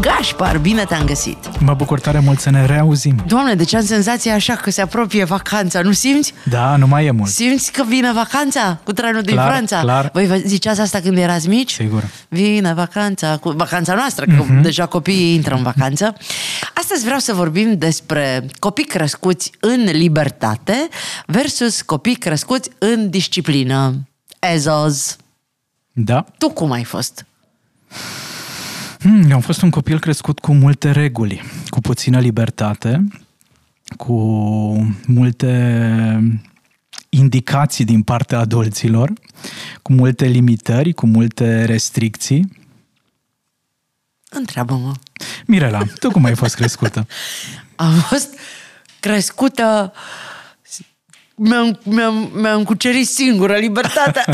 Gașpar, bine te-am găsit! Mă bucur tare mult să ne reauzim. Doamne, deci am senzația așa că se apropie vacanța, nu simți? Da, nu mai e mult. Simți că vine vacanța cu trenul din Clar, Franța? clar. Voi vă ziceați asta când erați mici? Sigur. Vine vacanța, cu vacanța noastră, că Mhm. deja copiii intră în vacanță. Astăzi vreau să vorbim despre copii crescuți în libertate versus copii crescuți în disciplină. Ezos. Da. Tu cum ai fost? Hmm, eu am fost un copil crescut cu multe reguli, cu puțină libertate, cu multe indicații din partea adulților, cu multe limitări, cu multe restricții. Întreabă-mă. Mirela, tu cum ai fost crescută? Am fost crescută mi-am, mi-am, mi-am cucerit singură libertatea.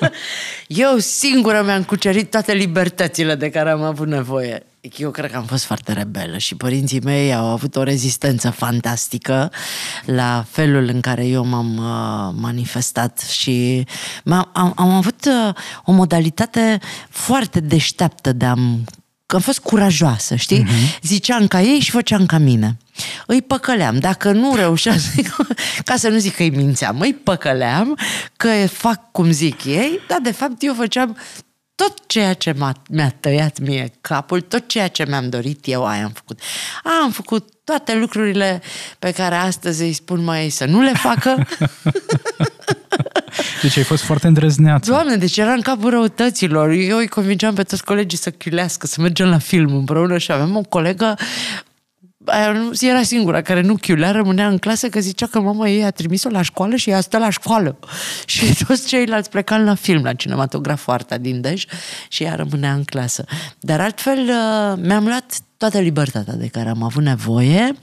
Eu singură mi-am cucerit toate libertățile de care am avut nevoie. Eu cred că am fost foarte rebelă și părinții mei au avut o rezistență fantastică la felul în care eu m-am uh, manifestat și am am, am avut uh, o modalitate foarte deșteaptă de a-mi că am fost curajoasă, știi? Uh-huh. Ziceam ca ei și făceam ca mine. Îi păcăleam. Dacă nu reușeam, ca să nu zic că îi mințeam, îi păcăleam că fac cum zic ei, dar de fapt eu făceam tot ceea ce m-a, mi-a tăiat mie capul, tot ceea ce mi-am dorit eu, aia am făcut. Am făcut toate lucrurile pe care astăzi îi spun mai ei să nu le facă. Deci ai fost foarte îndrăzneață. Doamne, deci era în capul răutăților. Eu îi convingeam pe toți colegii să chiulească, să mergem la film împreună și aveam o colegă aia nu, era singura care nu chiulea, rămânea în clasă că zicea că mama ei a trimis-o la școală și ea stă la școală. Și toți ceilalți plecau la film, la cinematograful Arta din Dej și ea rămânea în clasă. Dar altfel uh, mi-am luat toată libertatea de care am avut nevoie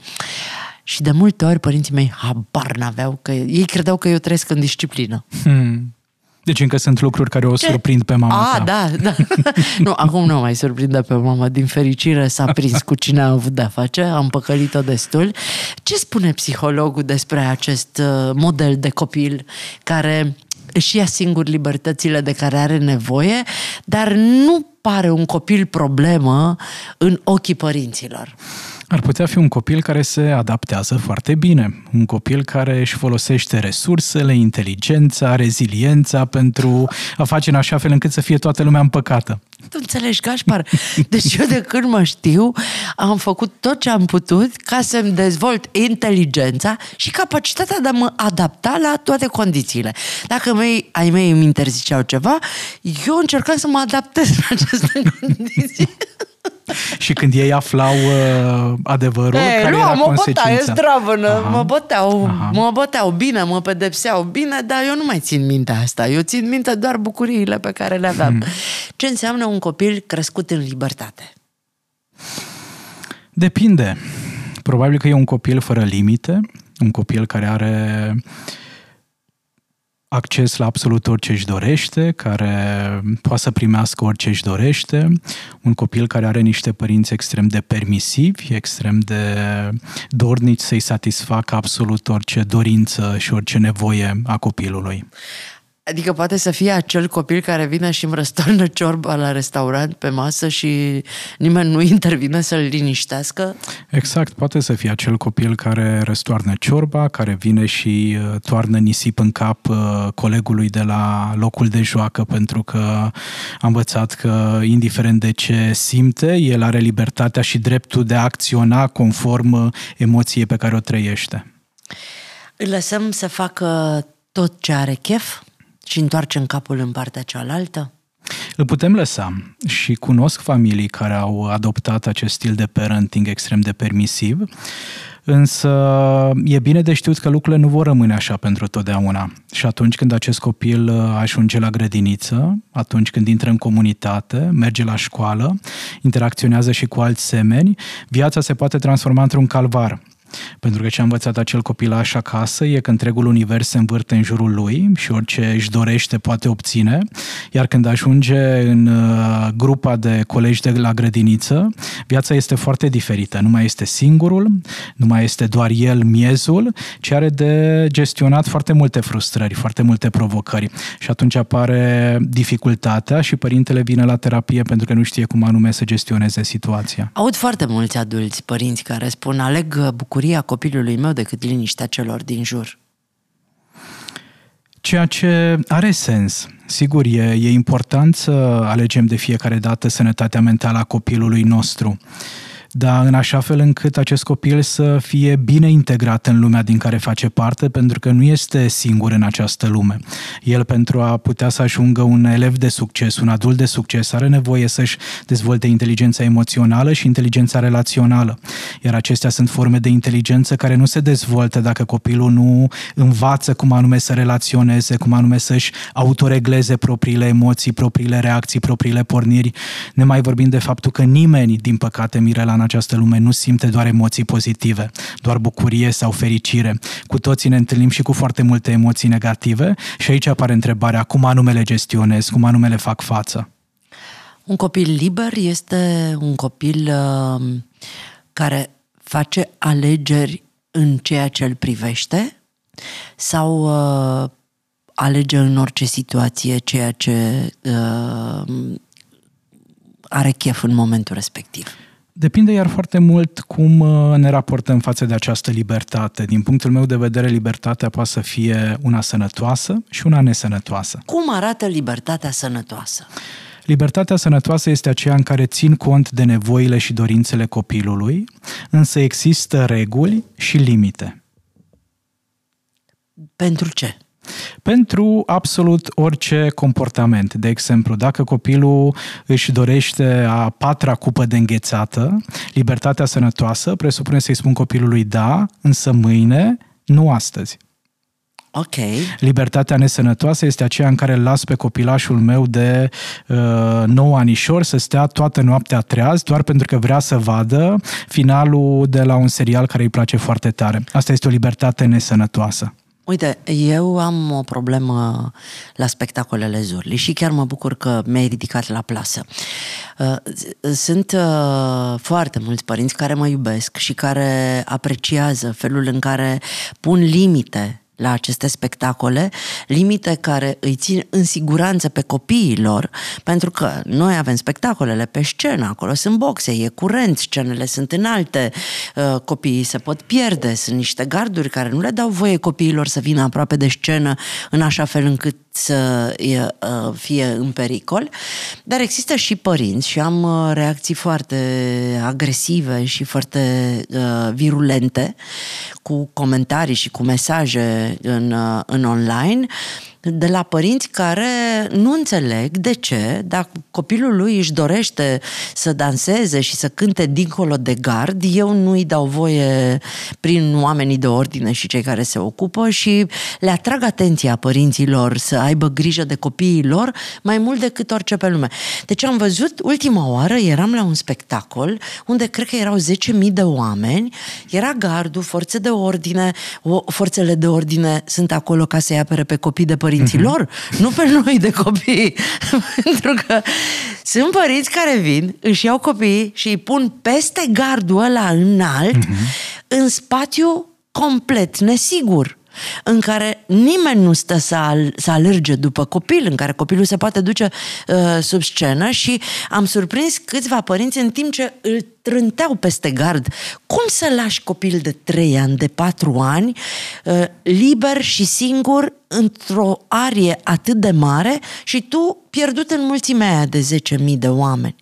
și de multe ori părinții mei habar n-aveau că ei credeau că eu trăiesc în disciplină. Hmm. Deci încă sunt lucruri care o surprind pe mama A, ta. da, da. nu, acum nu mai surprinde pe mama. Din fericire s-a prins cu cine a avut de-a face, am păcălit-o destul. Ce spune psihologul despre acest uh, model de copil care își ia singur libertățile de care are nevoie, dar nu pare un copil problemă în ochii părinților? Ar putea fi un copil care se adaptează foarte bine, un copil care își folosește resursele, inteligența, reziliența pentru a face în așa fel încât să fie toată lumea împăcată. Tu înțelegi, Gașpar? Deci eu de când mă știu, am făcut tot ce am putut ca să-mi dezvolt inteligența și capacitatea de a mă adapta la toate condițiile. Dacă mei, ai mei îmi interziceau ceva, eu încercam să mă adaptez la aceste condiții. Și când ei aflau uh, adevărul, Ei, care nu, era mă băteau, e consecința? zdravănă, Aha. mă băteau, Aha. mă băteau bine, mă pedepseau bine, dar eu nu mai țin minte asta. Eu țin minte doar bucuriile pe care le aveam. Hmm. Ce înseamnă un copil crescut în libertate? Depinde. Probabil că e un copil fără limite, un copil care are acces la absolut orice își dorește, care poate să primească orice își dorește, un copil care are niște părinți extrem de permisivi, extrem de dornici să-i satisfacă absolut orice dorință și orice nevoie a copilului. Adică poate să fie acel copil care vine și îmi răstoarnă ciorba la restaurant pe masă și nimeni nu intervine să-l liniștească? Exact, poate să fie acel copil care răstoarnă ciorba, care vine și uh, toarnă nisip în cap uh, colegului de la locul de joacă pentru că a învățat că, indiferent de ce simte, el are libertatea și dreptul de a acționa conform uh, emoției pe care o trăiește. Îl lăsăm să facă tot ce are chef și întoarcem capul în partea cealaltă? Îl putem lăsa și cunosc familii care au adoptat acest stil de parenting extrem de permisiv, însă e bine de știut că lucrurile nu vor rămâne așa pentru totdeauna. Și atunci când acest copil uh, ajunge la grădiniță, atunci când intră în comunitate, merge la școală, interacționează și cu alți semeni, viața se poate transforma într-un calvar. Pentru că ce a învățat acel copilaș acasă e că întregul univers se învârte în jurul lui și orice își dorește poate obține, iar când ajunge în uh, grupa de colegi de la grădiniță, viața este foarte diferită. Nu mai este singurul, nu mai este doar el miezul, ci are de gestionat foarte multe frustrări, foarte multe provocări. Și atunci apare dificultatea și părintele vine la terapie pentru că nu știe cum anume să gestioneze situația. Aud foarte mulți adulți, părinți, care spun aleg bucuria copilului meu decât liniștea celor din jur. Ceea ce are sens. Sigur, e, e important să alegem de fiecare dată sănătatea mentală a copilului nostru dar în așa fel încât acest copil să fie bine integrat în lumea din care face parte, pentru că nu este singur în această lume. El, pentru a putea să ajungă un elev de succes, un adult de succes, are nevoie să-și dezvolte inteligența emoțională și inteligența relațională. Iar acestea sunt forme de inteligență care nu se dezvoltă dacă copilul nu învață cum anume să relaționeze, cum anume să-și autoregleze propriile emoții, propriile reacții, propriile porniri. Ne mai vorbim de faptul că nimeni, din păcate, Mirela, această lume nu simte doar emoții pozitive, doar bucurie sau fericire. Cu toții ne întâlnim și cu foarte multe emoții negative și aici apare întrebarea cum anume le gestionez, cum anume le fac față. Un copil liber este un copil uh, care face alegeri în ceea ce îl privește sau uh, alege în orice situație ceea ce uh, are chef în momentul respectiv. Depinde iar foarte mult cum uh, ne raportăm față de această libertate. Din punctul meu de vedere, libertatea poate să fie una sănătoasă și una nesănătoasă. Cum arată libertatea sănătoasă? Libertatea sănătoasă este aceea în care țin cont de nevoile și dorințele copilului, însă există reguli și limite. Pentru ce? Pentru absolut orice comportament. De exemplu, dacă copilul își dorește a patra cupă de înghețată, libertatea sănătoasă presupune să-i spun copilului da, însă mâine, nu astăzi. Ok. Libertatea nesănătoasă este aceea în care îl las pe copilașul meu de uh, 9 anișori să stea toată noaptea treaz doar pentru că vrea să vadă finalul de la un serial care îi place foarte tare. Asta este o libertate nesănătoasă. Uite, eu am o problemă la spectacolele Zurli și chiar mă bucur că mi-ai ridicat la plasă. Uh, sunt uh, foarte mulți părinți care mă iubesc și care apreciază felul în care pun limite la aceste spectacole, limite care îi țin în siguranță pe copiii lor, pentru că noi avem spectacolele pe scenă, acolo sunt boxe, e curent, scenele sunt înalte, uh, copiii se pot pierde, sunt niște garduri care nu le dau voie copiilor să vină aproape de scenă în așa fel încât să uh, fie în pericol, dar există și părinți și am uh, reacții foarte agresive și foarte uh, virulente cu comentarii și cu mesaje în, în online de la părinți care nu înțeleg de ce, dacă copilul lui își dorește să danseze și să cânte dincolo de gard, eu nu îi dau voie prin oamenii de ordine și cei care se ocupă și le atrag atenția părinților să aibă grijă de copiii lor mai mult decât orice pe lume. Deci am văzut, ultima oară eram la un spectacol unde cred că erau 10.000 de oameni, era gardul, forțe de ordine, forțele de ordine sunt acolo ca să-i apere pe copii de părinți părinților, uh-huh. nu pe noi de copii. Pentru că sunt părinți care vin, își iau copiii și îi pun peste gardul ăla înalt, uh-huh. în spațiu complet nesigur în care nimeni nu stă să, al, să alerge după copil, în care copilul se poate duce uh, sub scenă și am surprins câțiva părinți în timp ce îl trânteau peste gard. Cum să lași copil de 3 ani, de 4 ani, uh, liber și singur într-o arie atât de mare și tu pierdut în mulțimea aia de 10.000 de oameni?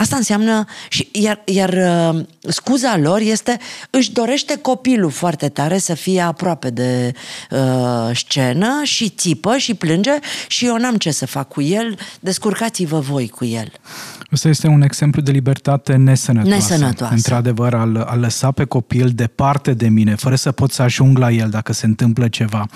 Asta înseamnă, și, iar, iar uh, scuza lor este, își dorește copilul foarte tare să fie aproape de uh, scenă și țipă și plânge și eu n-am ce să fac cu el, descurcați-vă voi cu el. Asta este un exemplu de libertate nesănătoasă. Nesănătoasă. Într-adevăr, al, a lăsa pe copil departe de mine, fără să pot să ajung la el dacă se întâmplă ceva,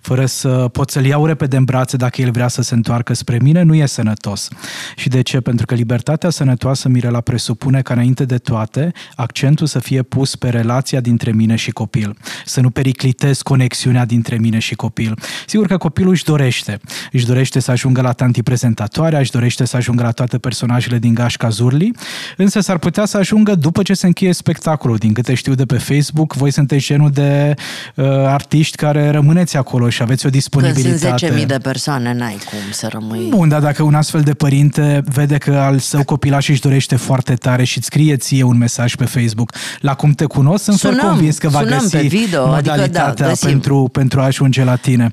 fără să pot să-l iau repede în brațe dacă el vrea să se întoarcă spre mine, nu e sănătos. Și de ce? Pentru că libertatea sănătoasă sănătoasă, Mirela, presupune ca înainte de toate, accentul să fie pus pe relația dintre mine și copil. Să nu periclitez conexiunea dintre mine și copil. Sigur că copilul își dorește. Își dorește să ajungă la tanti prezentatoare, își dorește să ajungă la toate personajele din Gașca Zurli, însă s-ar putea să ajungă după ce se încheie spectacolul. Din câte știu de pe Facebook, voi sunteți genul de uh, artiști care rămâneți acolo și aveți o disponibilitate. Când sunt 10.000 de persoane, n-ai cum să rămâi... Bun, dar dacă un astfel de părinte vede că al său copilaș își dorește foarte tare și îți scrie ție un mesaj pe Facebook, la cum te cunosc, sunt Sunăm, foarte convins că va sunăm găsi pe video, adică da, modalitatea găsim. pentru, pentru a ajunge la tine.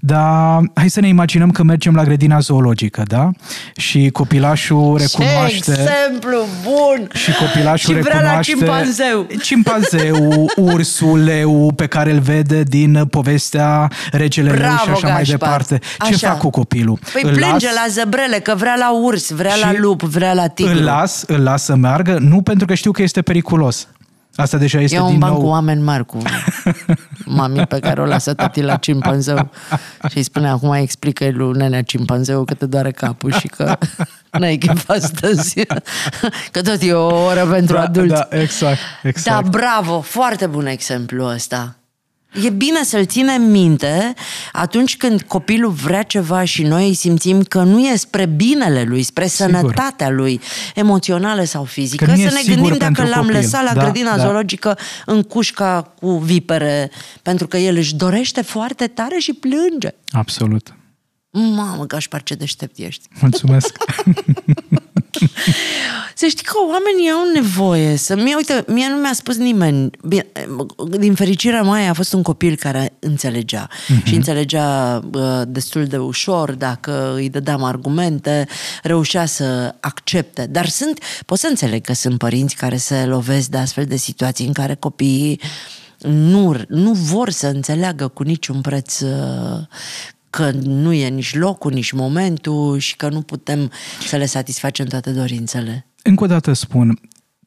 Dar hai să ne imaginăm că mergem la grădina zoologică, da? Și copilașul recunoaște... Ce exemplu bun! Și copilașul și vrea recunoaște... la cimpanzeu. Cimpanzeu, ursul, leu, pe care îl vede din povestea Regele Leu Bravo, și așa mai Gașpar. departe. Ce Așa. fac cu copilul? Păi Îl plânge las- la zăbrele, că vrea la urs, vrea Și la lup, vrea la tigru. Îl las, îl las să meargă, nu pentru că știu că este periculos. Asta deja este E un din banc nou... cu oameni mari, cu mami pe care o lasă tati la cimpanzeu și îi spune acum explică lui nenea cimpanzeu că te doare capul și că n-ai chef astăzi. Că tot e o oră pentru da, adulți. Da, exact, exact. Da, bravo, foarte bun exemplu ăsta. E bine să-l ținem minte atunci când copilul vrea ceva și noi îi simțim că nu e spre binele lui, spre Sigur. sănătatea lui, emoțională sau fizică, Că nu e să ne sigur gândim dacă pentru l-am copil. lăsat la Da, grădina da. zoologică în cușca cu vipere, pentru că el își dorește foarte tare și plânge. Absolut. Mamă, Gașpar, ce deștept ești. Mulțumesc. Să știi că oamenii au nevoie să... Mie, uite, mie nu mi-a spus nimeni... Bine, din fericirea mea a fost un copil care înțelegea. Mhm. Uh-huh. Și înțelegea uh, destul de ușor, dacă îi dădeam argumente, reușea să accepte. Dar sunt... Pot să înțeleg că sunt părinți care se lovesc de astfel de situații în care copiii nu, nu vor să înțeleagă cu niciun preț uh, că nu e nici locul, nici momentul și că nu putem să le satisfacem toate dorințele. Încă o dată spun,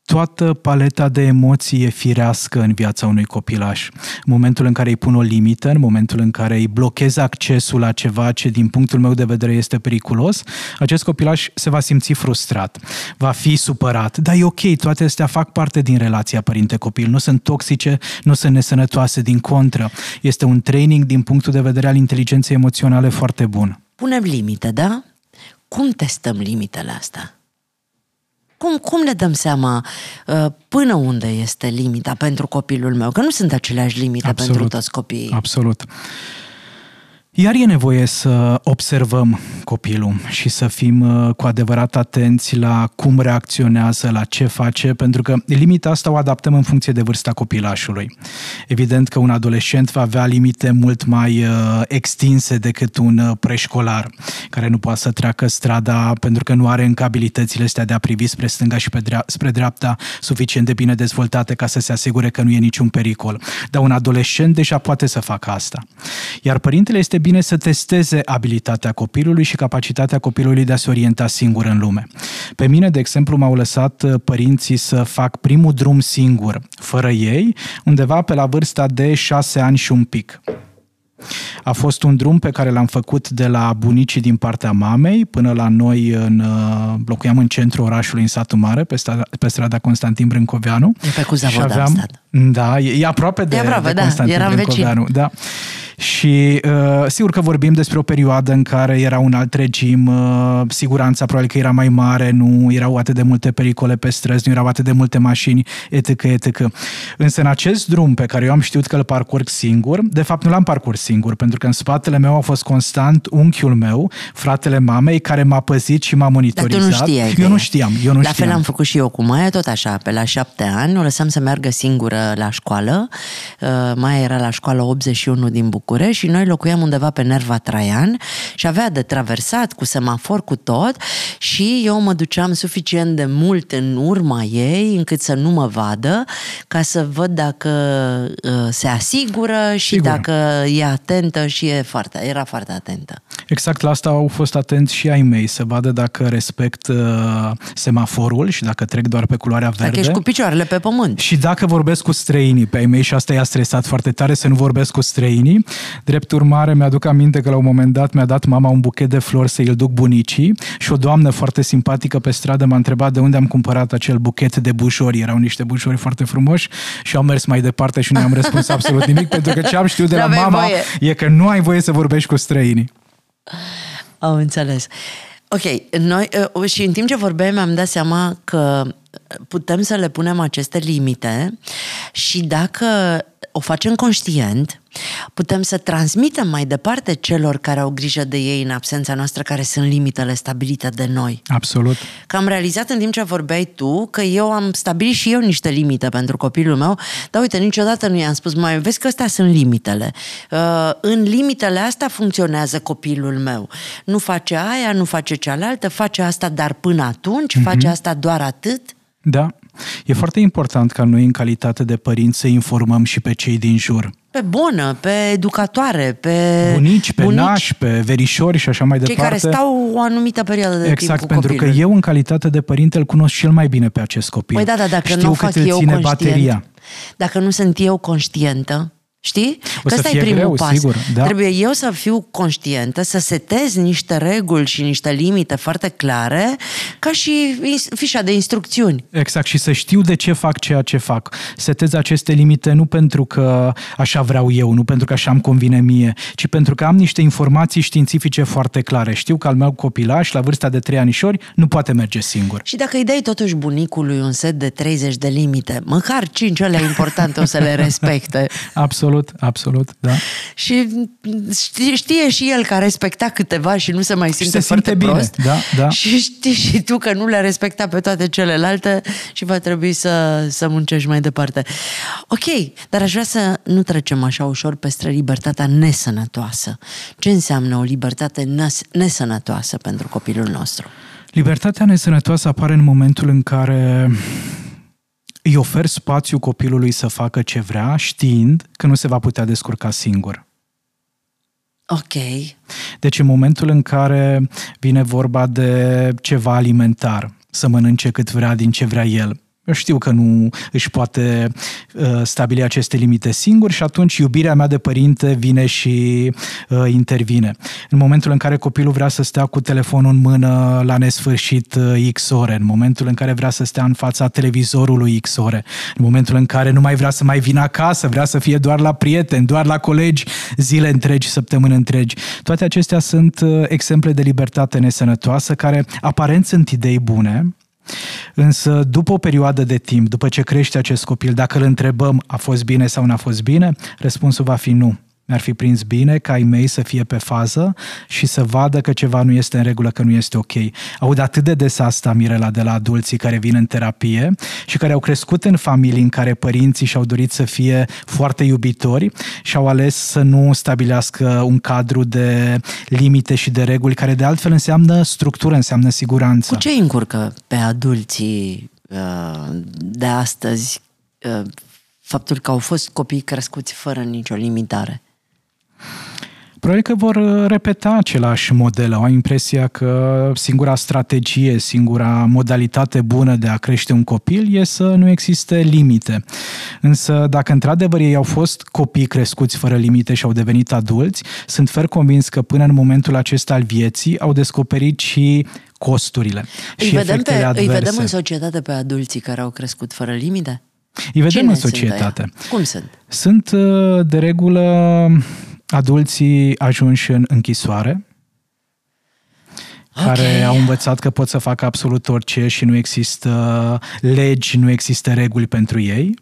toată paleta de emoții e firească în viața unui copilaș. În momentul în care îi pun o limită, în momentul în care îi blochez accesul la ceva ce din punctul meu de vedere este periculos, acest copilaș se va simți frustrat, va fi supărat. Dar e ok, toate astea fac parte din relația părinte-copil, nu sunt toxice, nu sunt nesănătoase, din contră. Este un training din punctul de vedere al inteligenței emoționale foarte bun. Punem limite, da? Cum testăm limitele astea? Cum, cum le dăm seama uh, până unde este limita pentru copilul meu? Că nu sunt aceleași limite Absolut. pentru toți copiii. Absolut. Iar e nevoie să observăm copilul și să fim uh, cu adevărat atenți la cum reacționează, la ce face, pentru că limita asta o adaptăm în funcție de vârsta copilașului. Evident că un adolescent va avea limite mult mai uh, extinse decât un uh, preșcolar, care nu poate să treacă strada pentru că nu are încă abilitățile astea de a privi spre stânga și pe drea- spre dreapta suficient de bine dezvoltate ca să se asigure că nu e niciun pericol. Dar un adolescent deja poate să facă asta. Iar părintele este bine să testeze abilitatea copilului și capacitatea copilului de a se orienta singur în lume. Pe mine, de exemplu, m-au lăsat uh, părinții să fac primul drum singur, fără ei, undeva pe la vârsta de șase ani și un pic. A fost un drum pe care l-am făcut de la bunicii din partea mamei până la noi în, uh, locuiam în centrul orașului, în satul mare, pe strada, pe strada Constantin Brâncoveanu. E pe Cuza Și Vodă am aveam, stat. Da, e, e aproape de, E aproape, de da, Constantin eram vecin. Brâncoveanu. Da. Și uh, sigur că vorbim despre o perioadă în care era un alt regim, uh, siguranța probabil că era mai mare, nu erau atât de multe pericole pe străzi, nu erau atât de multe mașini, etc., etc. Însă în acest drum pe care eu am știut că îl parcurg singur, de fapt nu l-am parcurs singur, pentru că în spatele meu a fost constant unchiul meu, fratele mamei, care m-a păzit și m-a Dar monitorizat. tu nu știai de eu nu ea. știam, eu nu La știam. fel am făcut și eu cu Maia, tot așa, pe la șapte ani, o lăsam să meargă singură la școală. Uh, Maia era la școala 81 din București și noi locuiam undeva pe Nerva Traian și avea de traversat cu semafor, cu tot și eu mă duceam suficient de mult în urma ei încât să nu mă vadă ca să văd dacă uh, se asigură și Sigur. dacă e atentă și e foarte, era foarte atentă. Exact la asta au fost atenți și ai mei, să vadă dacă respect uh, semaforul și dacă trec doar pe culoarea verde. Dacă ești cu picioarele pe pământ. Și dacă vorbesc cu străinii pe ai mei și asta i-a stresat foarte tare să nu vorbesc cu străinii Drept urmare, mi-aduc aminte că la un moment dat mi-a dat mama un buchet de flori să îl duc bunicii și o doamnă foarte simpatică pe stradă m-a întrebat de unde am cumpărat acel buchet de bușori. Erau niște bușori foarte frumoși și am mers mai departe și nu am răspuns absolut nimic pentru că ce am știut de la mama voie. E că nu ai voie să vorbești cu străinii. Am înțeles. Ok, noi, uh, și în timp ce vorbeam am dat seama că putem să le punem aceste limite și dacă o facem conștient, putem să transmitem mai departe celor care au grijă de ei în absența noastră, care sunt limitele stabilite de noi. Absolut. Că am realizat în timp ce vorbeai tu că eu am stabilit și eu niște limite pentru copilul meu, dar uite, niciodată nu i-am spus, mai vezi că astea sunt limitele. Uh, în limitele astea funcționează copilul meu. Nu face aia, nu face cealaltă, face asta, dar până atunci, mm-hmm. face asta doar atât. Da. E foarte important ca noi, în calitate de părinți, să informăm și pe cei din jur. Pe bună, pe educatoare, pe bunici, pe bunici, nași, pe verișori și așa mai cei departe. Cei care stau o anumită perioadă de exact, timp Exact, pentru copilul. că eu, în calitate de părinte, îl cunosc cel mai bine pe acest copil. Păi da, da, dacă Știu nu cât fac îl eu ține conștient, bateria. dacă nu sunt eu conștientă, Știi? O că să ăsta fie e primul greu, pas. sigur, da. Trebuie eu să fiu conștientă, să setez niște reguli și niște limite foarte clare, ca și fișa de instrucțiuni. Exact, și să știu de ce fac ceea ce fac. Setez aceste limite nu pentru că așa vreau eu, nu pentru că așa îmi convine mie, ci pentru că am niște informații științifice foarte clare. Știu că al meu copilaș, la vârsta de 3 anișori, nu poate merge singur. Și dacă îi dai totuși bunicului un set de 30 de limite, măcar 5 alea importante o să le respecte. Absolut Absolut, absolut, da. Și știe, știe și el că a respectat câteva și nu se mai simte se foarte simte prost. Bine. Da, da. Și știi și tu că nu le-a respectat pe toate celelalte și va trebui să, să muncești mai departe. Ok, dar aș vrea să nu trecem așa ușor peste libertatea nesănătoasă. Ce înseamnă o libertate nesănătoasă pentru copilul nostru? Libertatea nesănătoasă apare în momentul în care îi ofer spațiu copilului să facă ce vrea, știind că nu se va putea descurca singur. Ok. Deci în momentul în care vine vorba de ceva alimentar, să mănânce cât vrea din ce vrea el, eu știu că nu își poate uh, stabili aceste limite singur și atunci iubirea mea de părinte vine și uh, intervine. În momentul în care copilul vrea să stea cu telefonul în mână la nesfârșit uh, X ore, în momentul în care vrea să stea în fața televizorului X ore, în momentul în care nu mai vrea să mai vină acasă, vrea să fie doar la prieteni, doar la colegi zile întregi, săptămâni întregi. Toate acestea sunt uh, exemple de libertate nesănătoasă care aparent sunt idei bune, Însă, după o perioadă de timp, după ce crește acest copil, dacă îl întrebăm a fost bine sau nu a fost bine, răspunsul va fi nu mi-ar fi prins bine ca ai mei să fie pe fază și să vadă că ceva nu este în regulă, că nu este ok. Aud atât de des asta, Mirela, de la adulții care vin în terapie și care au crescut în familii în care părinții și-au dorit să fie foarte iubitori și au ales să nu stabilească un cadru de limite și de reguli, care de altfel înseamnă structură, înseamnă siguranță. Cu ce încurcă pe adulții uh, de astăzi uh, faptul că au fost copii crescuți fără nicio limitare? Probabil că vor uh, repeta același model. Au impresia că singura strategie, singura modalitate bună de a crește un copil e să nu existe limite. Însă, dacă într-adevăr ei au fost copii crescuți fără limite și au devenit adulți, sunt fer convins că până în momentul acesta al vieții au descoperit și costurile îi și vedem efectele pe, adverse. Îi vedem în societate pe adulții care au crescut fără limite? Îi vedem Cine în societate. Sunt Cum sunt? Sunt, uh, de regulă, adulții ajunși în închisoare, okay. care au învățat că pot să facă absolut orice și nu există legi, nu există reguli pentru ei.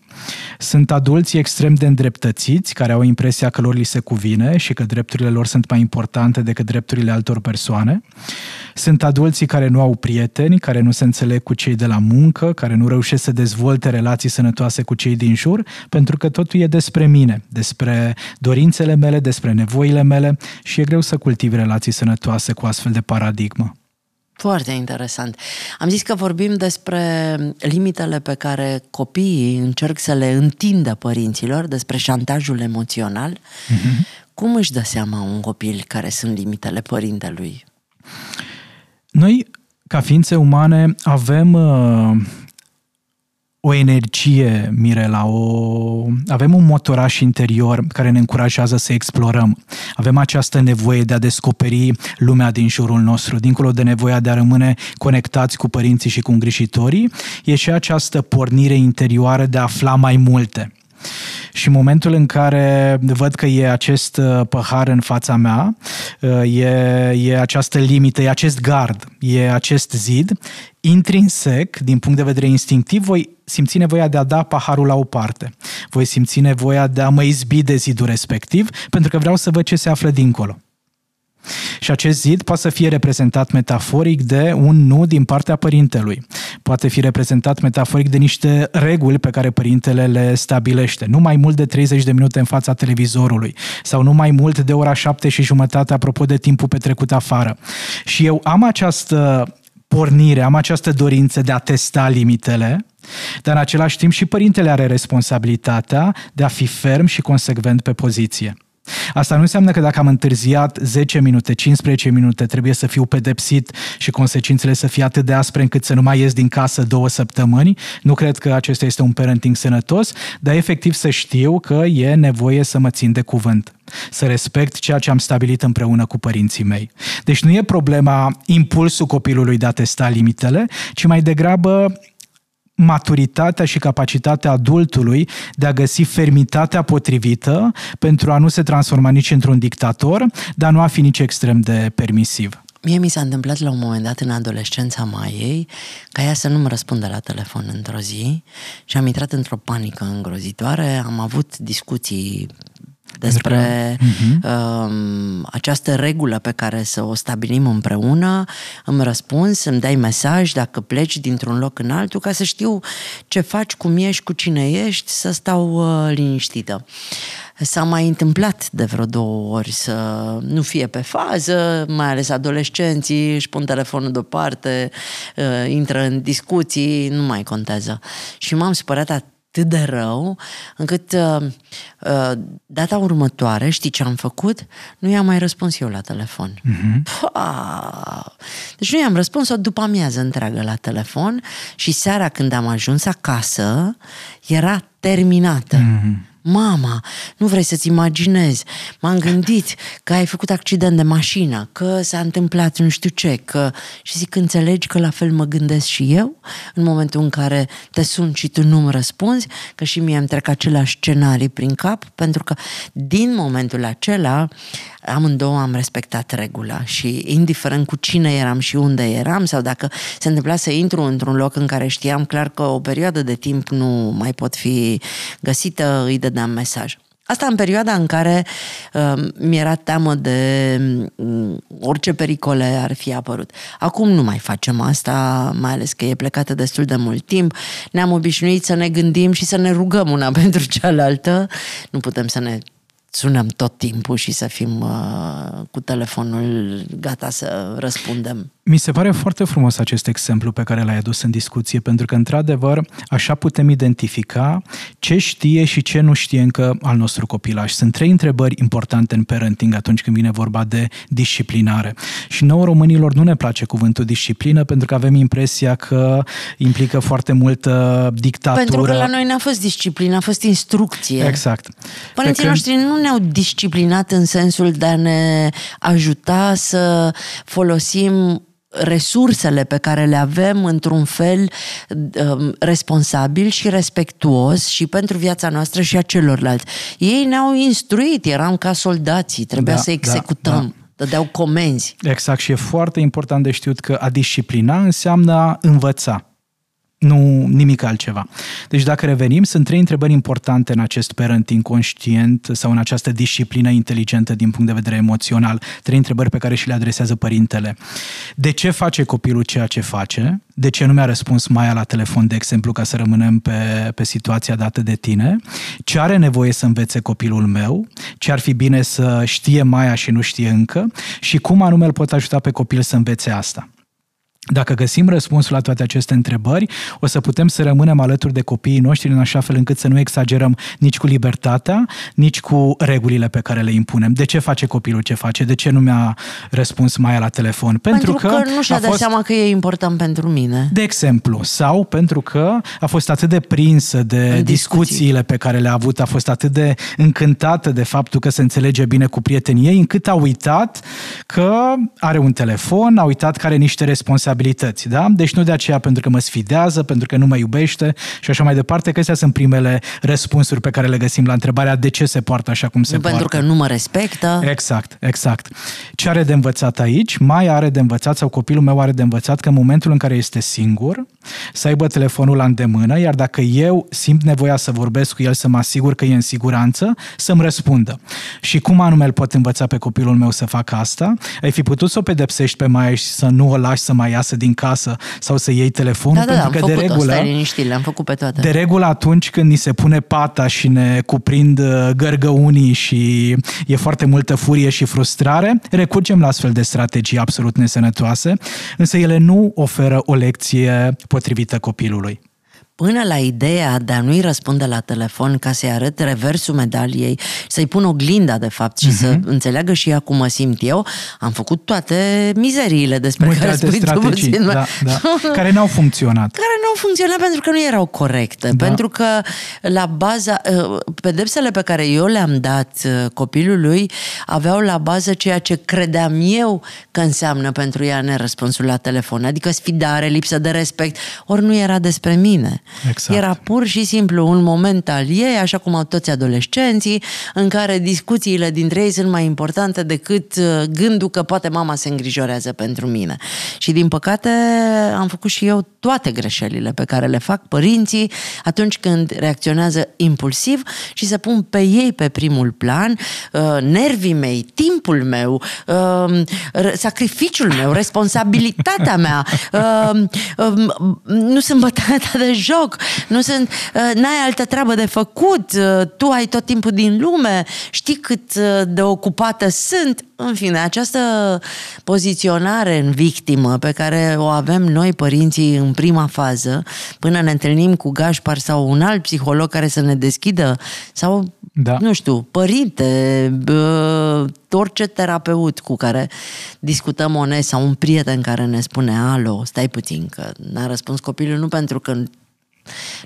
Sunt adulții extrem de îndreptățiți, care au impresia că lor li se cuvine și că drepturile lor sunt mai importante decât drepturile altor persoane. Sunt adulții care nu au prieteni, care nu se înțeleg cu cei de la muncă, care nu reușesc să dezvolte relații sănătoase cu cei din jur, pentru că totul e despre mine, despre dorințele mele, despre nevoile mele și e greu să cultivi relații sănătoase cu astfel de paradigmă. Foarte interesant. Am zis că vorbim despre limitele pe care copiii încerc să le întindă părinților, despre șantajul emoțional. Mm-hmm. Cum își dă seama un copil care sunt limitele părintelui? Noi, ca ființe umane, avem uh, o energie, Mirela, o... avem un motoraș interior care ne încurajează să explorăm. Avem această nevoie de a descoperi lumea din jurul nostru, dincolo de nevoia de a rămâne conectați cu părinții și cu îngrijitorii, e și această pornire interioară de a afla mai multe. Și în momentul în care văd că e acest uh, pahar în fața mea, uh, e, e această limită, e acest gard, e acest zid, intrinsec, din punct de vedere instinctiv, voi simți nevoia de a da paharul la o parte. Voi simți nevoia de a mă izbi de zidul respectiv, pentru că vreau să văd ce se află dincolo. Și acest zid poate să fie reprezentat metaforic de un nu din partea părintelui. Poate fi reprezentat metaforic de niște reguli pe care părintele le stabilește. Nu mai mult de 30 de minute în fața televizorului sau nu mai mult de ora 7 și jumătate apropo de timpul petrecut afară. Și eu am această pornire, am această dorință de a testa limitele, dar în același timp și părintele are responsabilitatea de a fi ferm și consecvent pe poziție. Asta nu înseamnă că dacă am întârziat 10 minute, 15 minute, trebuie să fiu pedepsit și consecințele să fie atât de aspre încât să nu mai ies din casă două săptămâni. Nu cred că acesta este un parenting sănătos, dar efectiv să știu că e nevoie să mă țin de cuvânt să respect ceea ce am stabilit împreună cu părinții mei. Deci nu e problema impulsul copilului de a testa limitele, ci mai degrabă maturitatea și capacitatea adultului de a găsi fermitatea potrivită pentru a nu se transforma nici într-un dictator, dar nu a fi nici extrem de permisiv. Mie mi s-a întâmplat la un moment dat în adolescența Maiei ca ea să nu-mi răspundă la telefon într-o zi și am intrat într-o panică îngrozitoare, am avut discuții despre uh-huh. uh, această regulă pe care să o stabilim împreună. Îmi răspuns, îmi dai mesaj dacă pleci dintr-un loc în altul ca să știu ce faci, cum ești, cu cine ești, să stau uh, liniștită. S-a mai întâmplat de vreo două ori să nu fie pe fază, mai ales adolescenții își pun telefonul deoparte, uh, intră în discuții, nu mai contează. Și m-am supărat atât de rău, încât uh, uh, data următoare, știi ce am făcut? Nu i-am mai răspuns eu la telefon. Uh-huh. Pua! Deci nu i-am răspuns o după amiază întreagă la telefon și seara când am ajuns acasă, era terminată. Uh-huh. Mama, nu vrei să-ți imaginezi, m-am gândit că ai făcut accident de mașină, că s-a întâmplat nu știu ce, că... Și zic, înțelegi că la fel mă gândesc și eu în momentul în care te sun și tu nu-mi răspunzi, că și mie îmi trec aceleași scenarii prin cap, pentru că din momentul acela amândouă am respectat regula și indiferent cu cine eram și unde eram sau dacă se întâmpla să intru într-un loc în care știam clar că o perioadă de timp nu mai pot fi găsită, îi dădeam mesaj. Asta în perioada în care uh, mi-era teamă de uh, orice pericole ar fi apărut. Acum nu mai facem asta, mai ales că e plecată destul de mult timp. Ne-am obișnuit să ne gândim și să ne rugăm una pentru cealaltă. Nu putem să ne sunăm tot timpul și să fim uh, cu telefonul gata să răspundem. Mi se pare foarte frumos acest exemplu pe care l-ai adus în discuție, pentru că, într-adevăr, așa putem identifica ce știe și ce nu știe încă al nostru copilaș. Sunt trei întrebări importante în parenting atunci când vine vorba de disciplinare. Și nouă românilor nu ne place cuvântul disciplină pentru că avem impresia că implică foarte multă dictatură. Pentru că la noi n-a fost disciplină, a fost instrucție. Exact. Părinții când... noștri nu ne-au disciplinat în sensul de a ne ajuta să folosim resursele pe care le avem într-un fel um, responsabil și respectuos și pentru viața noastră și a celorlalți. Ei ne-au instruit, eram ca soldații, trebuia da, să da, executăm. Da, da dădeau comenzi. Exact și e foarte important de știut că a disciplina înseamnă a învăța nu nimic altceva. Deci dacă revenim, sunt trei întrebări importante în acest parenting conștient sau în această disciplină inteligentă din punct de vedere emoțional. Trei întrebări pe care și le adresează părintele. De ce face copilul ceea ce face? De ce nu mi-a răspuns Maia la telefon, de exemplu, ca să rămânem pe, pe situația dată de tine? Ce are nevoie să învețe copilul meu? Ce ar fi bine să știe Maia și nu știe încă? Și cum anume îl pot ajuta pe copil să învețe asta? Dacă găsim răspunsul la toate aceste întrebări, o să putem să rămânem alături de copiii noștri în așa fel încât să nu exagerăm nici cu libertatea, nici cu regulile pe care le impunem. De ce face copilul ce face? De ce nu mi-a răspuns mai la telefon? Pentru, pentru că, că nu și-a dat fost... seama că e important pentru mine. De exemplu. Sau pentru că a fost atât de prinsă de discuții. discuțiile pe care le-a avut, a fost atât de încântată de faptul că se înțelege bine cu prietenii ei, încât a uitat că are un telefon, a uitat că are niște responsabilități responsabilități, da? Deci nu de aceea pentru că mă sfidează, pentru că nu mă iubește și așa mai departe, că astea sunt primele răspunsuri pe care le găsim la întrebarea de ce se poartă așa cum se nu poartă. Pentru că nu mă respectă. Exact, exact. Ce are de învățat aici? Mai are de învățat sau copilul meu are de învățat că în momentul în care este singur, să aibă telefonul la îndemână, iar dacă eu simt nevoia să vorbesc cu el, să mă asigur că e în siguranță, să-mi răspundă. Și cum anume îl pot învăța pe copilul meu să facă asta? Ai fi putut să o pedepsești pe Maia și să nu o lași să mai iasă iasă din casă sau să iei telefonul, da, da, pentru da, că de regulă... liniștit, le-am făcut pe toate. De regulă atunci când ni se pune pata și ne cuprind uh, gărgăunii și e foarte multă furie și frustrare, recurgem la astfel de strategii absolut nesănătoase, însă ele nu oferă o lecție potrivită copilului până la ideea de a nu-i răspunde la telefon ca să-i arăt reversul medaliei, să-i pun oglinda de fapt și uh-huh. să mhm. înțeleagă și ea cum mă simt eu, am făcut toate mizeriile despre Multe care spui strategii, tu da, da, care n-au funcționat. Care n-au funcționat pentru că nu erau corecte, da. pentru că la baza, uh, pedepsele pe care eu le-am dat uh, copilului aveau la bază ceea ce credeam eu că înseamnă pentru ea nerăspunsul la telefon, adică sfidare, lipsă de respect, ori nu era despre mine. Exact. Era pur și simplu un moment al ei, așa cum au toți adolescenții, în care discuțiile dintre ei sunt mai importante decât uh, gândul că poate mama se îngrijorează pentru mine. Și din păcate am făcut și eu toate greșelile pe care le fac părinții atunci când reacționează impulsiv și să pun pe ei pe primul plan uh, nervii mei, timpul meu, uh, sacrificiul meu, responsabilitatea mea. Um, nu sunt bătăta de joc joc, nu sunt, uh, n-ai altă treabă de făcut, uh, tu ai tot timpul din lume, știi cât uh, de ocupată sunt. În fine, această poziționare în victimă pe care o avem noi părinții în prima fază, până ne întâlnim cu Gașpar sau un alt psiholog care să ne deschidă, sau, da. nu știu, părinte, orice terapeut cu care discutăm onest sau un prieten care ne spune, alo, stai puțin, că n-a răspuns copilul nu pentru că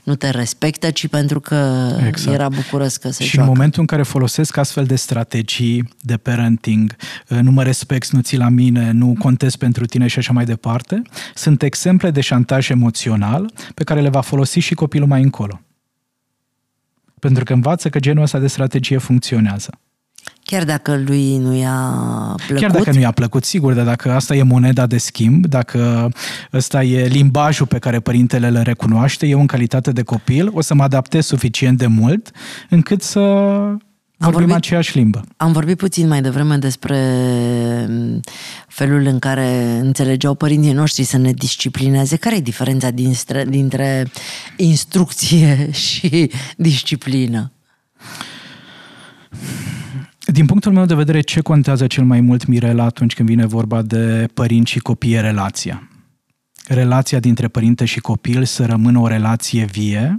nu te respectă, ci pentru că exact. era bucuros că se Și joacă. în momentul în care folosesc astfel de strategii de parenting, uh, nu mă respecti, nu ții la mine, nu contez pentru tine și așa mai departe, sunt exemple de șantaj emoțional pe care le va folosi și copilul mai încolo. Pentru că învață că genul ăsta de strategie funcționează. Chiar dacă lui nu i-a plăcut? Chiar dacă nu i-a plăcut, sigur, dar dacă asta e moneda de schimb, dacă ăsta e limbajul pe care părintele îl recunoaște, eu în calitate de copil o să mă adaptez suficient de mult încât să am vorbim vorbit, aceeași limbă. Am vorbit puțin mai devreme despre mm, felul în care înțelegeau părinții noștri să ne disciplineze. Care e diferența dintre, dintre instrucție și disciplină? Din punctul meu de vedere, ce contează cel mai mult, Mirela, atunci când vine vorba de părinți și copii, e relația relația dintre părinte și copil să rămână o relație vie,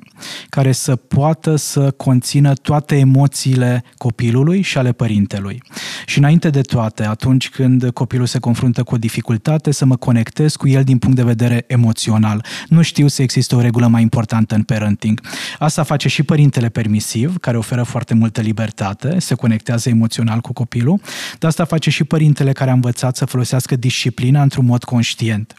care să poată să conțină toate emoțiile copilului și ale părintelui. Și înainte de toate, atunci când copilul se confruntă cu o dificultate, să mă conectez cu el din punct de vedere emoțional. Nu știu să există o regulă mai importantă în parenting. Asta face și părintele permisiv, care oferă foarte multă libertate, se conectează emoțional cu copilul, dar asta face și părintele care a învățat să folosească disciplina într-un mod conștient.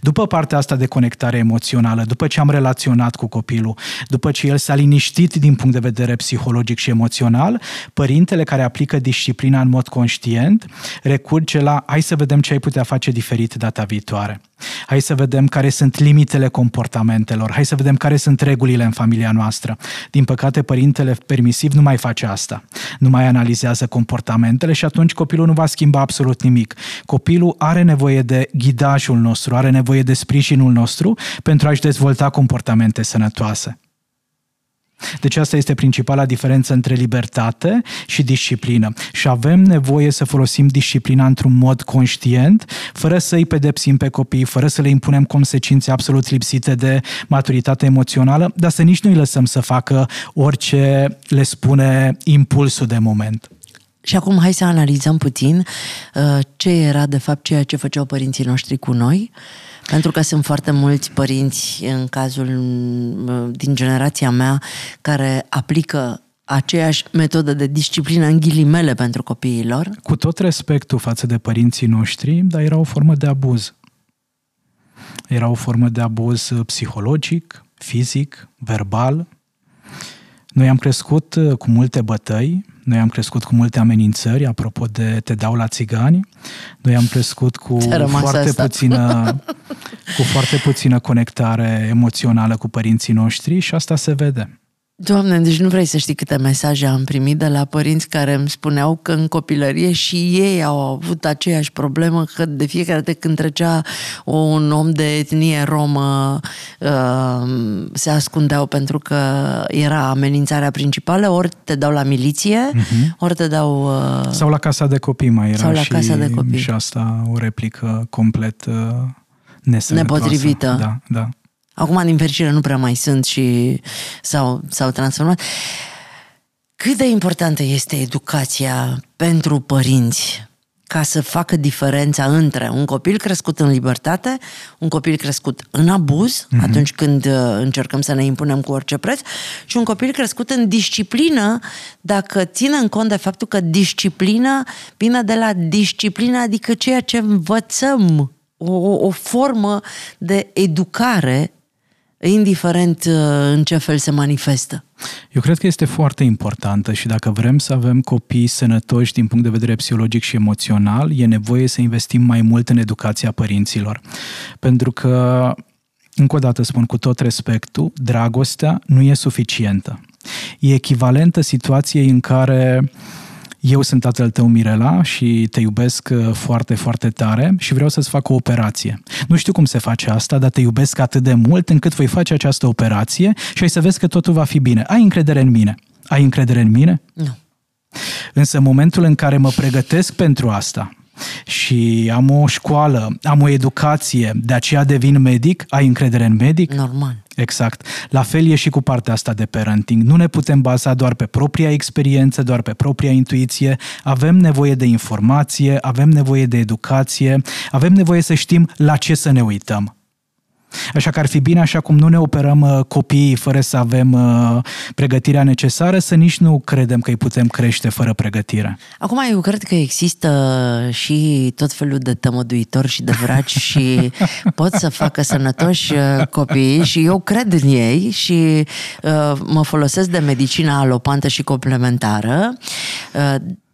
După partea asta de conectare emoțională, după ce am relaționat cu copilul, după ce el s-a liniștit din punct de vedere psihologic și emoțional, părintele care aplică disciplina în mod conștient recurge la hai să vedem ce ai putea face diferit data viitoare. Hai să vedem care sunt limitele comportamentelor, hai să vedem care sunt regulile în familia noastră. Din păcate, părintele permisiv nu mai face asta. Nu mai analizează comportamentele și atunci copilul nu va schimba absolut nimic. Copilul are nevoie de ghidajul nostru, are nevoie de sprijinul nostru pentru a-și dezvolta comportamente sănătoase. Deci asta este principala diferență între libertate și disciplină. Și avem nevoie să folosim disciplina într-un mod conștient, fără să îi pedepsim pe copii, fără să le impunem consecințe absolut lipsite de maturitate emoțională, dar să nici nu îi lăsăm să facă orice le spune impulsul de moment. Și acum hai să analizăm puțin uh, ce era de fapt ceea ce făceau părinții noștri cu noi, pentru că sunt foarte mulți părinți în cazul uh, din generația mea care aplică aceeași metodă de disciplină în ghilimele pentru copiii lor. Cu tot respectul față de părinții noștri, dar era o formă de abuz. Era o formă de abuz psihologic, fizic, verbal. Noi am crescut uh, cu multe bătăi, noi am crescut cu multe amenințări, apropo de te dau la țigani. Noi am crescut cu foarte asta. puțină cu foarte puțină conectare emoțională cu părinții noștri și asta se vede. Doamne, deci nu vrei să știi câte mesaje am primit de la părinți care îmi spuneau că în copilărie și ei au avut aceeași problemă, că de fiecare dată când trecea un om de etnie romă uh, se ascundeau pentru că era amenințarea principală, ori te dau la miliție, uh-huh. ori te dau... Uh, sau la casa de copii mai era sau la și, casa de copii. și asta o replică complet uh, Nepotrivită. Da, da. Acum, din fericire, nu prea mai sunt și s-au, s-au transformat. Cât de importantă este educația pentru părinți ca să facă diferența între un copil crescut în libertate, un copil crescut în abuz, mm-hmm. atunci când uh, încercăm să ne impunem cu orice preț, și un copil crescut în disciplină, dacă ținem cont de faptul că disciplina vine de la disciplină, adică ceea ce învățăm, o, o formă de educare indiferent uh, în ce fel se manifestă. Eu cred că este foarte importantă și dacă vrem să avem copii sănătoși din punct de vedere psihologic și emoțional, e nevoie să investim mai mult în educația părinților. Pentru că, încă o dată spun cu tot respectul, dragostea nu e suficientă. E echivalentă situației în care uh, eu sunt tatăl tău, Mirela, și te iubesc uh, foarte, foarte tare și vreau să-ți fac o operație. Nu știu cum se face asta, dar te iubesc atât de mult încât voi face această operație și ai să vezi că totul va fi bine. Ai încredere în mine. Ai încredere în mine? Nu. Însă în momentul în care mă pregătesc pentru asta, și am o școală, am o educație, de aceea devin medic, ai încredere în medic? Normal. Exact. La fel e și cu partea asta de parenting. Nu ne putem baza doar pe propria experiență, doar pe propria intuiție. Avem nevoie de informație, avem nevoie de educație, avem nevoie să știm la ce să ne uităm. Așa că ar fi bine, așa cum nu ne operăm uh, copiii fără să avem uh, pregătirea necesară, să nici nu credem că îi putem crește fără pregătire. Acum, eu cred că există și tot felul de tămăduitori și de vraci și pot să facă sănătoși uh, copii și eu cred în ei și uh, mă folosesc de medicina alopantă și complementară.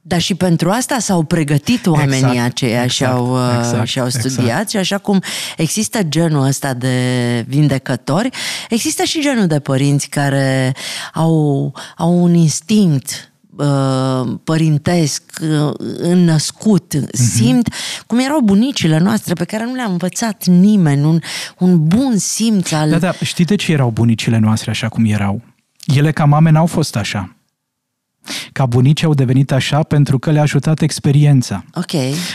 Uh, dar și pentru asta s-au pregătit oamenii exact, aceia exact, și, au, uh, exact, și au studiat exact. și așa cum există genul ăsta de vindecători, există și genul de părinți care au, au un instinct uh, părintesc, uh, înnăscut, uh-huh. simt cum erau bunicile noastre pe care nu le-a învățat nimeni, un, un bun simț al... Da, da, știi de ce erau bunicile noastre așa cum erau? Ele ca mame n-au fost așa. Ca bunici au devenit așa pentru că le-a ajutat experiența. Ok.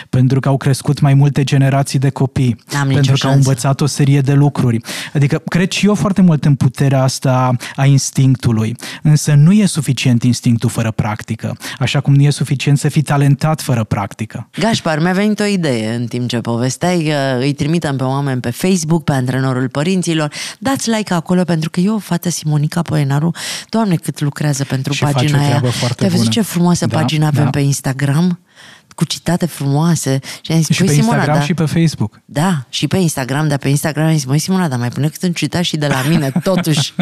Pentru că au crescut mai multe generații de copii. Am pentru că șansă. au învățat o serie de lucruri. Adică cred și eu foarte mult în puterea asta a instinctului. Însă nu e suficient instinctul fără practică. Așa cum nu e suficient să fii talentat fără practică. Gașpar, mi-a venit o idee în timp ce povesteai. Îi trimitem pe oameni pe Facebook, pe antrenorul părinților. Dați like acolo pentru că eu, fată Simonica Poenaru, doamne cât lucrează pentru și pagina aia foarte Te-ai văzut ce frumoasă da, pagină avem da. pe Instagram? Cu citate frumoase. Și, am zis, și pe Simona, Instagram da, și pe Facebook. Da, și pe Instagram, dar pe Instagram am zis, măi Simona, dar mai pune cât un citat și de la mine, totuși.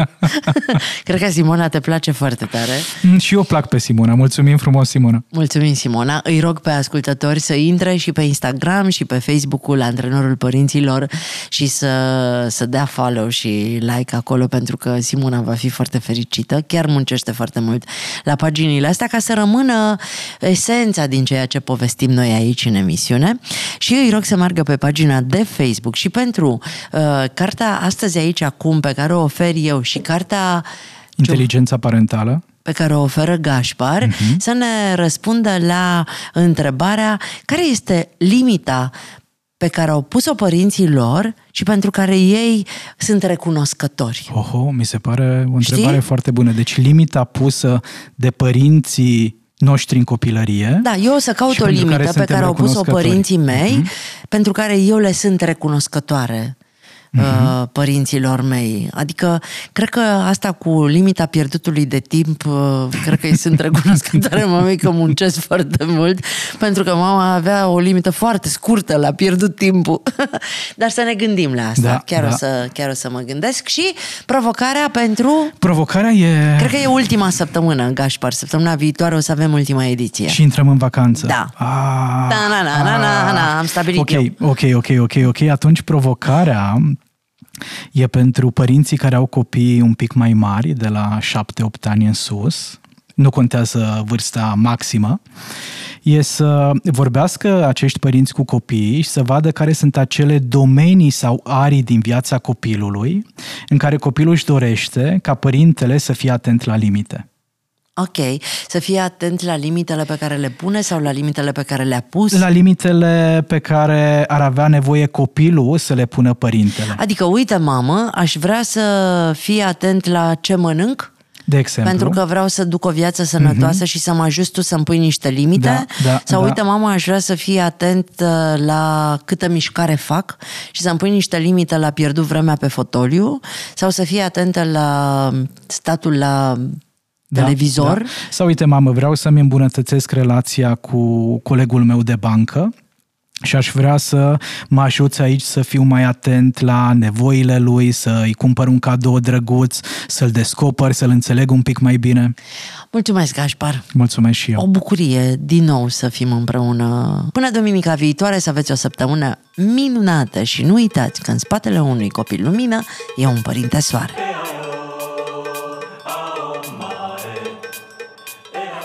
Cred că Simona te place foarte tare. Mm, și eu plac pe Simona. Mulțumim frumos, Simona. Mulțumim, Simona. Îi rog pe ascultători să intre și pe Instagram și pe Facebook-ul Antrenorul Părinților și să, să dea follow și like acolo pentru că Simona va fi foarte fericită. Chiar muncește foarte mult la paginile astea ca să rămână esența din ceea ce povestește povestim noi aici în emisiune și îi rog să meargă pe pagina de Facebook și pentru uh, cartea Astăzi aici acum pe care o ofer eu și cartea Inteligența parentală pe care o oferă Gașpar, uh-huh. să ne răspundă la întrebarea care este limita pe care au pus-o părinții lor și pentru care ei sunt recunoscători. Oho, mi se pare o întrebare Știi? foarte bună. Deci limita pusă de părinții noștri în copilărie. Da, eu o să caut o limită care pe care au pus-o părinții mei, uh-huh. pentru care eu le sunt recunoscătoare uh-huh. părinților mei. Adică, cred că asta cu limita pierdutului de timp, uh, cred că îi sunt recunoscătoare mamei că muncesc foarte mult, pentru că mama avea o limită foarte scurtă la pierdut timpul. Dar să ne gândim la asta. Da, chiar, da. O să, chiar o să mă gândesc. Și provocarea pentru... Provocarea e... Cred că e ultima săptămână, Gașpar. Săptămâna viitoare o să avem ultima ediție. Și intrăm în vacanță. Da. Ah, da, na, na, na, na, na, am stabilit okay, eu. Ok, ok, ok, ok. Atunci provocarea E pentru părinții care au copii un pic mai mari, de la 7-8 ani în sus, nu contează vârsta maximă, e să vorbească acești părinți cu copiii și să vadă care sunt acele domenii sau arii din viața copilului în care copilul își dorește ca părintele să fie atent la limite. Ok. Să fie atent la limitele pe care le pune sau la limitele pe care le-a pus? La limitele pe care ar avea nevoie copilul să le pună părintele. Adică, uite, mamă, aș vrea să fie atent la ce mănânc, de exemplu. Pentru că vreau să duc o viață sănătoasă uh-huh. și să mă ajut tu să-mi pui niște limite. Da, da, Sau da. uite, mama, aș vrea să fie atent uh, la câtă mișcare fac și să-mi pui niște limite la pierdut vremea pe fotoliu. Sau să fie atentă la statul la da, televizor. Da. Sau uite, mamă, vreau să-mi îmbunătățesc relația cu colegul meu de bancă și aș vrea să mă ajuți aici să fiu mai atent la nevoile lui, să-i cumpăr un cadou drăguț, să-l descoper, să-l înțeleg un pic mai bine. Mulțumesc, Gașpar! Mulțumesc și eu! O bucurie din nou să fim împreună. Până duminica viitoare să aveți o săptămână minunată și nu uitați că în spatele unui copil lumină e un părinte soare.